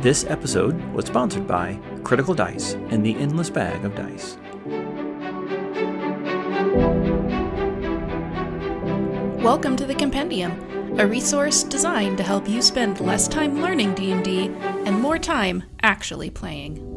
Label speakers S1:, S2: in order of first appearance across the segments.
S1: This episode was sponsored by Critical Dice and the Endless Bag of Dice.
S2: Welcome to the Compendium, a resource designed to help you spend less time learning D&D and more time actually playing.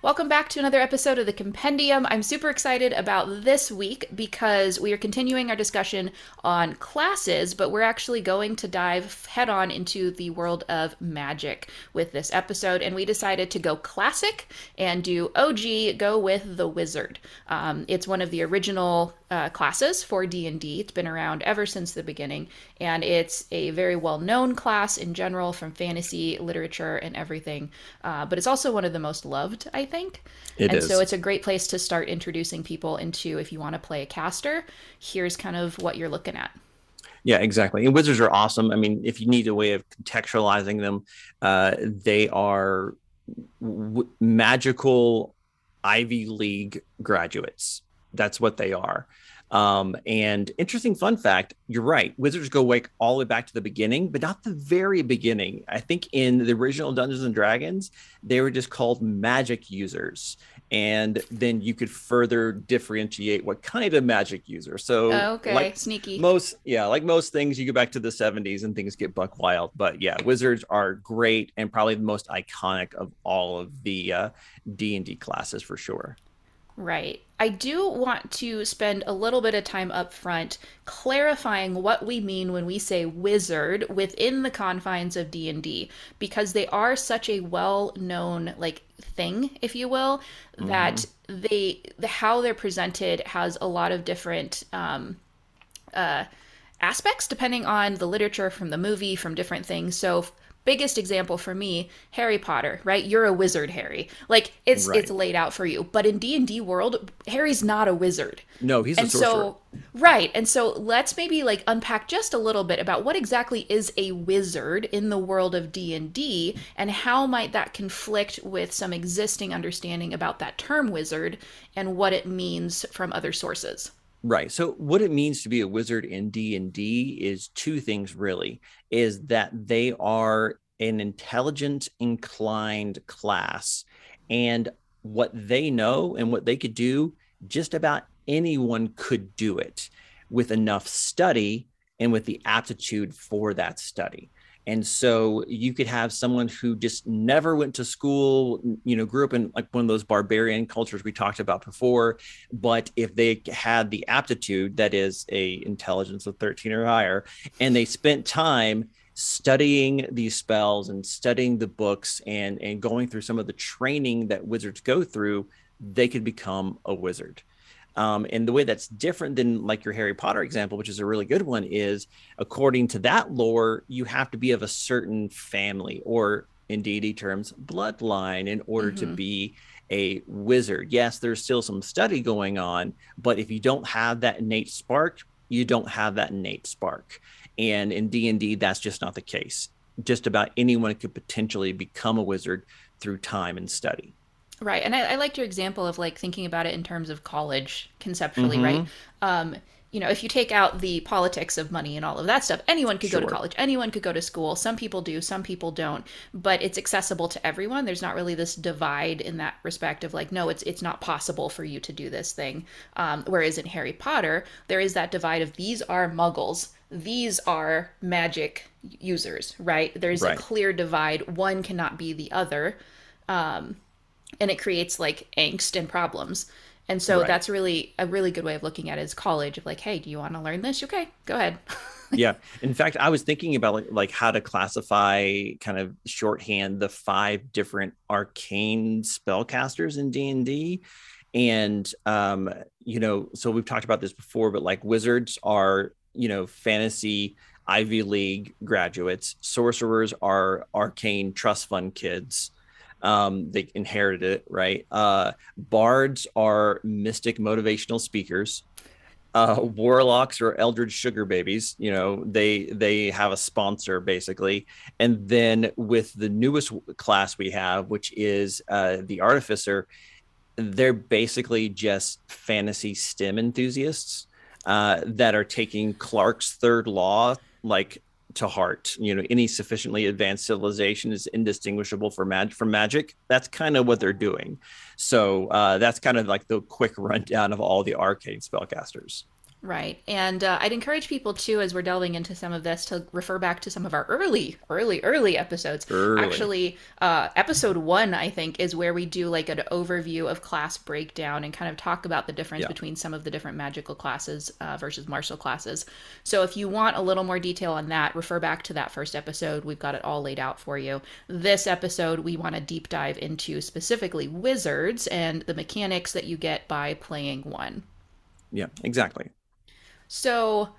S2: Welcome back to another episode of the Compendium. I'm super excited about this week because we are continuing our discussion on classes, but we're actually going to dive head on into the world of magic with this episode. And we decided to go classic and do OG, go with the wizard. Um, it's one of the original uh, classes for d&d it's been around ever since the beginning and it's a very well known class in general from fantasy literature and everything uh, but it's also one of the most loved i think
S1: It
S2: and
S1: is.
S2: so it's a great place to start introducing people into if you want to play a caster here's kind of what you're looking at
S1: Yeah, exactly. And wizards are awesome. I mean, if you need a way of contextualizing them, uh, they are w- magical Ivy League graduates. That's what they are. Um, and interesting fun fact you're right. Wizards go like all the way back to the beginning, but not the very beginning. I think in the original Dungeons and Dragons, they were just called magic users. And then you could further differentiate what kind of magic user. So,
S2: okay
S1: like
S2: sneaky
S1: most yeah like most things you go back to the 70s and things get buck wild but yeah wizards are great and probably the most iconic of all of the uh, d&d classes for sure
S2: Right. I do want to spend a little bit of time up front clarifying what we mean when we say wizard within the confines of D&D because they are such a well-known like thing, if you will, that they the, how they're presented has a lot of different um uh aspects depending on the literature from the movie from different things. So biggest example for me harry potter right? You're a wizard harry. Like it's
S1: Right.
S2: it's laid out for you. But in d&d world harry's not a wizard.
S1: No he's a
S2: and
S1: sorcerer.
S2: So right. And so let's maybe like unpack just a little bit about what exactly is a wizard in the world of d&d and how might that conflict with some existing understanding about that term wizard and what it means from other sources
S1: Right. So what it means to be a wizard in D&D is two things really is that they are an intelligent inclined class and what they know and what they could do just about anyone could do it with enough study and with the aptitude for that study. And so you could have someone who just never went to school, you know, grew up in like one of those barbarian cultures we talked about before, but if they had the aptitude that is a intelligence of 13 or higher and they spent time studying these spells and studying the books and and going through some of the training that wizards go through they could become a wizard um, and the way that's different than like your Harry Potter example, which is a really good one, is according to that lore, you have to be of a certain family or in D&D terms, bloodline in order to
S2: Mhm.
S1: be a wizard. Yes, there's still some study going on, but if you don't have that innate spark, you don't have that innate spark. And in D&D, that's just not the case. Just about anyone could potentially become a wizard through time and study.
S2: Right. And I, I liked your example of like thinking about it in terms of college conceptually,
S1: Mhm.
S2: right? Um, you know, if you take out the politics of money and all of that stuff, anyone could go to college, anyone could go to school. Some people do, some people don't, but it's accessible to everyone. There's not really this divide in that respect of like, no, it's it's not possible for you to do this thing. Um, whereas in Harry Potter, there is that divide of these are muggles, these are magic users, right? There's
S1: Right.
S2: a clear divide. One cannot be the other Um, and it creates like angst and problems. And so
S1: Right.
S2: that's really a really good way of looking at it is college of like, hey, do you want to learn this? Okay, go ahead.
S1: yeah in fact i was thinking about like, like how to classify kind of shorthand the five different arcane spellcasters in d&d and um you know so we've talked about this before but like wizards are you know fantasy ivy league graduates sorcerers are arcane trust fund kids um they inherited it right? Uh bards are mystic motivational speakers. Uh warlocks or eldritch sugar babies you know they they have a sponsor basically. And then with the newest class we have which is uh the artificer they're basically just fantasy stem enthusiasts uh, that are taking Clarke's third law like to heart. You know, any sufficiently advanced civilization is indistinguishable from mag- from magic. That's kind of what they're doing. So uh, that's kind of like the quick rundown of all the arcane spellcasters.
S2: Right. And uh, I'd encourage people too, as we're delving into some of this, to refer back to some of our early, early, early episodes.
S1: Early.
S2: Actually, uh, episode one, I think, is where we do like an overview of class breakdown and kind of talk about the difference
S1: Yeah.
S2: between some of the different magical classes uh, versus martial classes. So if you want a little more detail on that, refer back to that first episode. We've got it all laid out for you. This episode, we want to deep dive into specifically wizards and the mechanics that you get by playing one.
S1: Yeah, exactly.
S2: So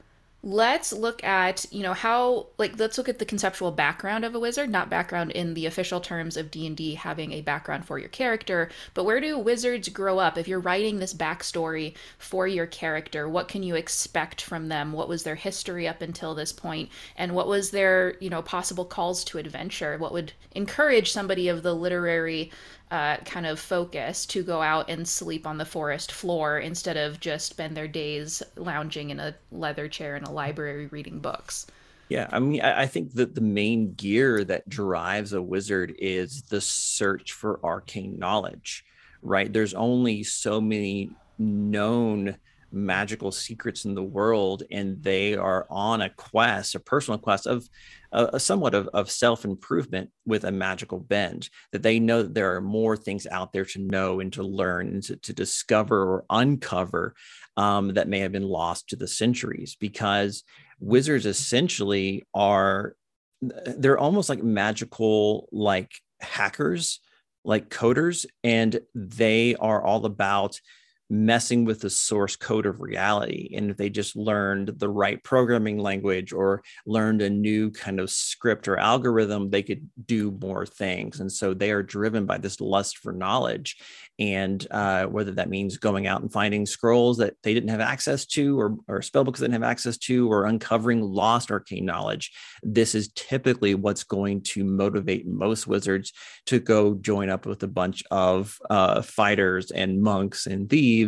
S2: let's look at, you know, how like let's look at the conceptual background of a wizard, not background in the official terms of D&D having a background for your character, but where do wizards grow up? If you're writing this backstory for your character, what can you expect from them? What was their history up until this point and what was their, you know, possible calls to adventure? What would encourage somebody of the literary uh, kind of focus to go out and sleep on the forest floor instead of just spend their days lounging in a leather chair in a library reading books.
S1: Yeah, I mean, I I think that the main gear that drives a wizard is the search for arcane knowledge, right? There's only so many known magical secrets in the world, and they are on a quest, a personal quest of a, a somewhat of, of self improvement with a magical bend. That they know that there are more things out there to know and to learn and to, to discover or uncover um, that may have been lost to the centuries because wizards essentially are they're almost like magical like hackers like coders and they are all about messing with the source code of reality and if they just learned the right programming language or learned a new kind of script or algorithm they could do more things. And so they are driven by this lust for knowledge. And uh, whether that means going out and finding scrolls that they didn't have access to or, or spell books they didn't have access to or uncovering lost arcane knowledge this is typically what's going to motivate most wizards to go join up with a bunch of uh, fighters and monks and thieves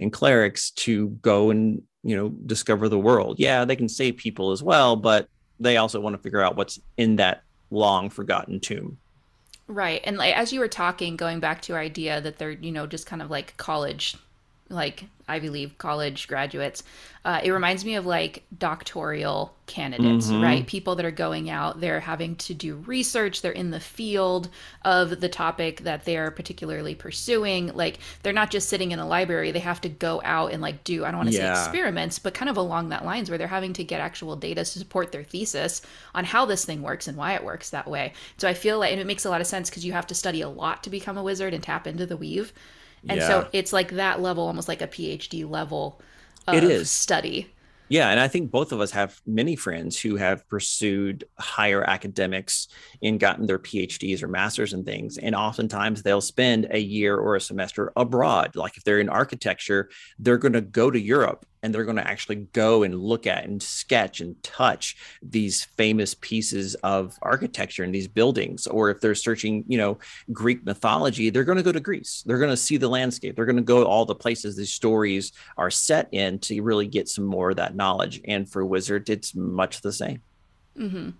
S1: and clerics to go and you know discover the world yeah they can save people as well but they also want to figure out what's in that long forgotten tomb
S2: Right. And like, as you were talking, going back to your idea that they're, you know, just kind of like college, like Ivy League college graduates, uh, it reminds me of like doctoral candidates,
S1: Mhm.
S2: right? People that are going out, they're having to do research, they're in the field of the topic that they're particularly pursuing. Like they're not just sitting in a library, they have to go out and like do, I don't want to
S1: Yeah.
S2: say experiments, but kind of along that lines where they're having to get actual data to support their thesis on how this thing works and why it works that way. So I feel like, and it makes a lot of sense because you have to study a lot to become a wizard and tap into the weave. And
S1: Yeah.
S2: so it's like that level, almost like a PhD level of
S1: It is.
S2: study.
S1: Yeah, and I think both of us have many friends who have pursued higher academics and gotten their PhDs or masters and things. And oftentimes they'll spend a year or a semester abroad. Like if they're in architecture, they're going to go to Europe and they're going to actually go and look at and sketch and touch these famous pieces of architecture and these buildings. Or if they're searching, you know, Greek mythology, they're going to go to Greece. They're going to see the landscape. They're going to go to all the places these stories are set in to really get some more of that knowledge. And for Wizard, it's much the same.
S2: hmm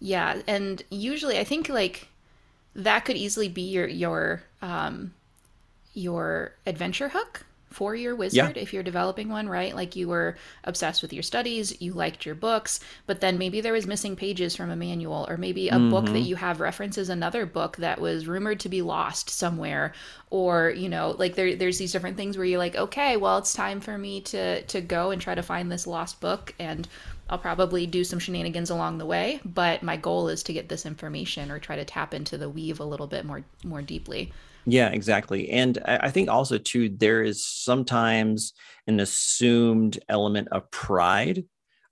S2: Yeah, and usually I think like that could easily be your your um your adventure hook for your wizard if you're developing one, right? Like you were obsessed with your studies, you liked your books, but then maybe there was missing pages from a manual or maybe a book that
S1: Mhm.
S2: you have references another book that was rumored to be lost somewhere or, you know, like there there's these different things where you're like, "Okay, well, it's time for me to to go and try to find this lost book and I'll probably do some shenanigans along the way, but my goal is to get this information or try to tap into the weave a little bit more more deeply."
S1: Yeah, exactly. And I think also too, there is sometimes an assumed element of pride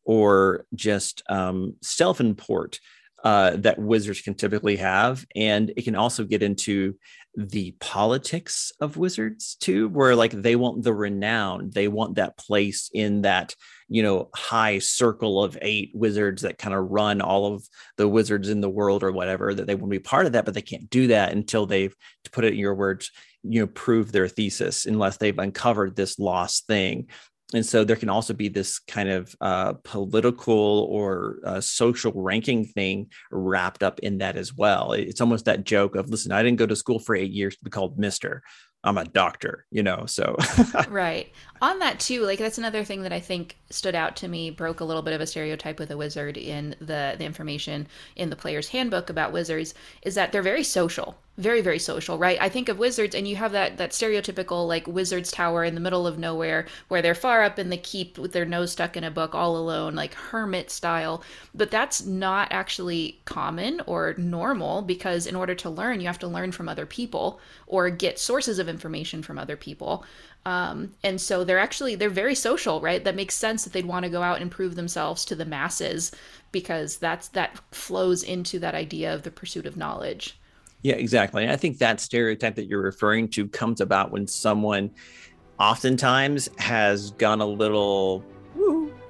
S1: or just um, self-import uh, that wizards can typically have, and it can also get into the politics of wizards too, where like they want the renown, they want that place in that you know high circle of eight wizards that kind of run all of the wizards in the world or whatever that they want to be part of that, but they can't do that until they've to put it in your words, you know, prove their thesis unless they've uncovered this lost thing. And so there can also be this kind of uh, political or uh, social ranking thing wrapped up in that as well. It's almost that joke of, listen, I didn't go to school for eight years to be called Mister. I'm a doctor, you know, so.
S2: right. On that too, like that's another thing that I think stood out to me, broke a little bit of a stereotype with a wizard in the the information in the player's handbook about wizards is that they're very social very very social right? I think of wizards and you have that that stereotypical like wizards tower in the middle of nowhere where they're far up in the keep with their nose stuck in a book all alone like hermit style. But that's not actually common or normal because in order to learn you have to learn from other people or get sources of information from other people. Um, and so they're actually they're very social right? That makes sense that they'd want to go out and prove themselves to the masses because that's that flows into that idea of the pursuit of knowledge
S1: yeah, exactly. And I think that stereotype that you're referring to comes about when someone oftentimes has gone a little,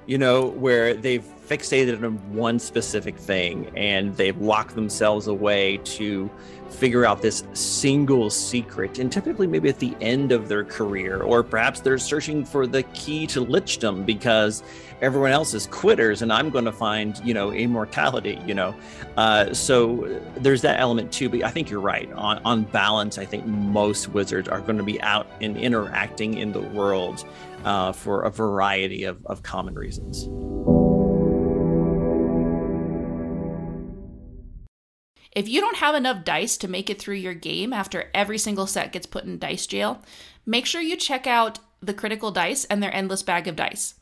S1: you know, where they've fixated on one specific thing and they've locked themselves away to figure out this single secret and typically maybe at the end of their career or perhaps they're searching for the key to lichdom because everyone else is quitters and i'm going to find you know immortality you know? Uh, so there's that element too but i think you're right. On, on balance i think most wizards are going to be out and interacting in the world uh, for a variety of, of common reasons
S2: If you don't have enough dice to make it through your game after every single set gets put in dice jail, make sure you check out the Critical Dice and their endless bag of dice.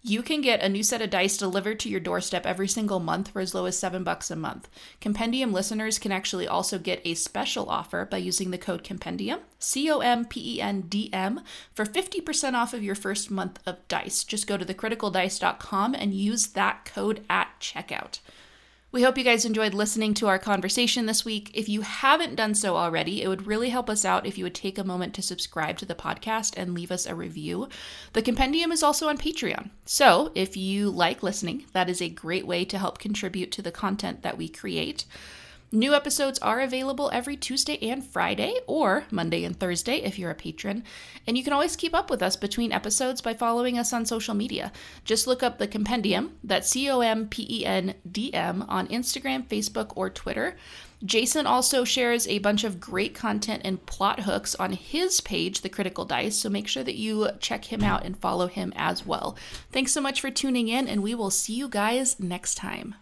S2: You can get a new set of dice delivered to your doorstep every single month for as low as 7 bucks a month. Compendium listeners can actually also get a special offer by using the code Compendium, C O M P E N D M, for 50% off of your first month of dice. Just go to thecriticaldice.com and use that code at checkout. We hope you guys enjoyed listening to our conversation this week. If you haven't done so already, it would really help us out if you would take a moment to subscribe to the podcast and leave us a review. The compendium is also on Patreon. So if you like listening, that is a great way to help contribute to the content that we create. New episodes are available every Tuesday and Friday, or Monday and Thursday if you're a patron. And you can always keep up with us between episodes by following us on social media. Just look up the compendium, that's C O M P E N D M, on Instagram, Facebook, or Twitter. Jason also shares a bunch of great content and plot hooks on his page, The Critical Dice, so make sure that you check him out and follow him as well. Thanks so much for tuning in, and we will see you guys next time.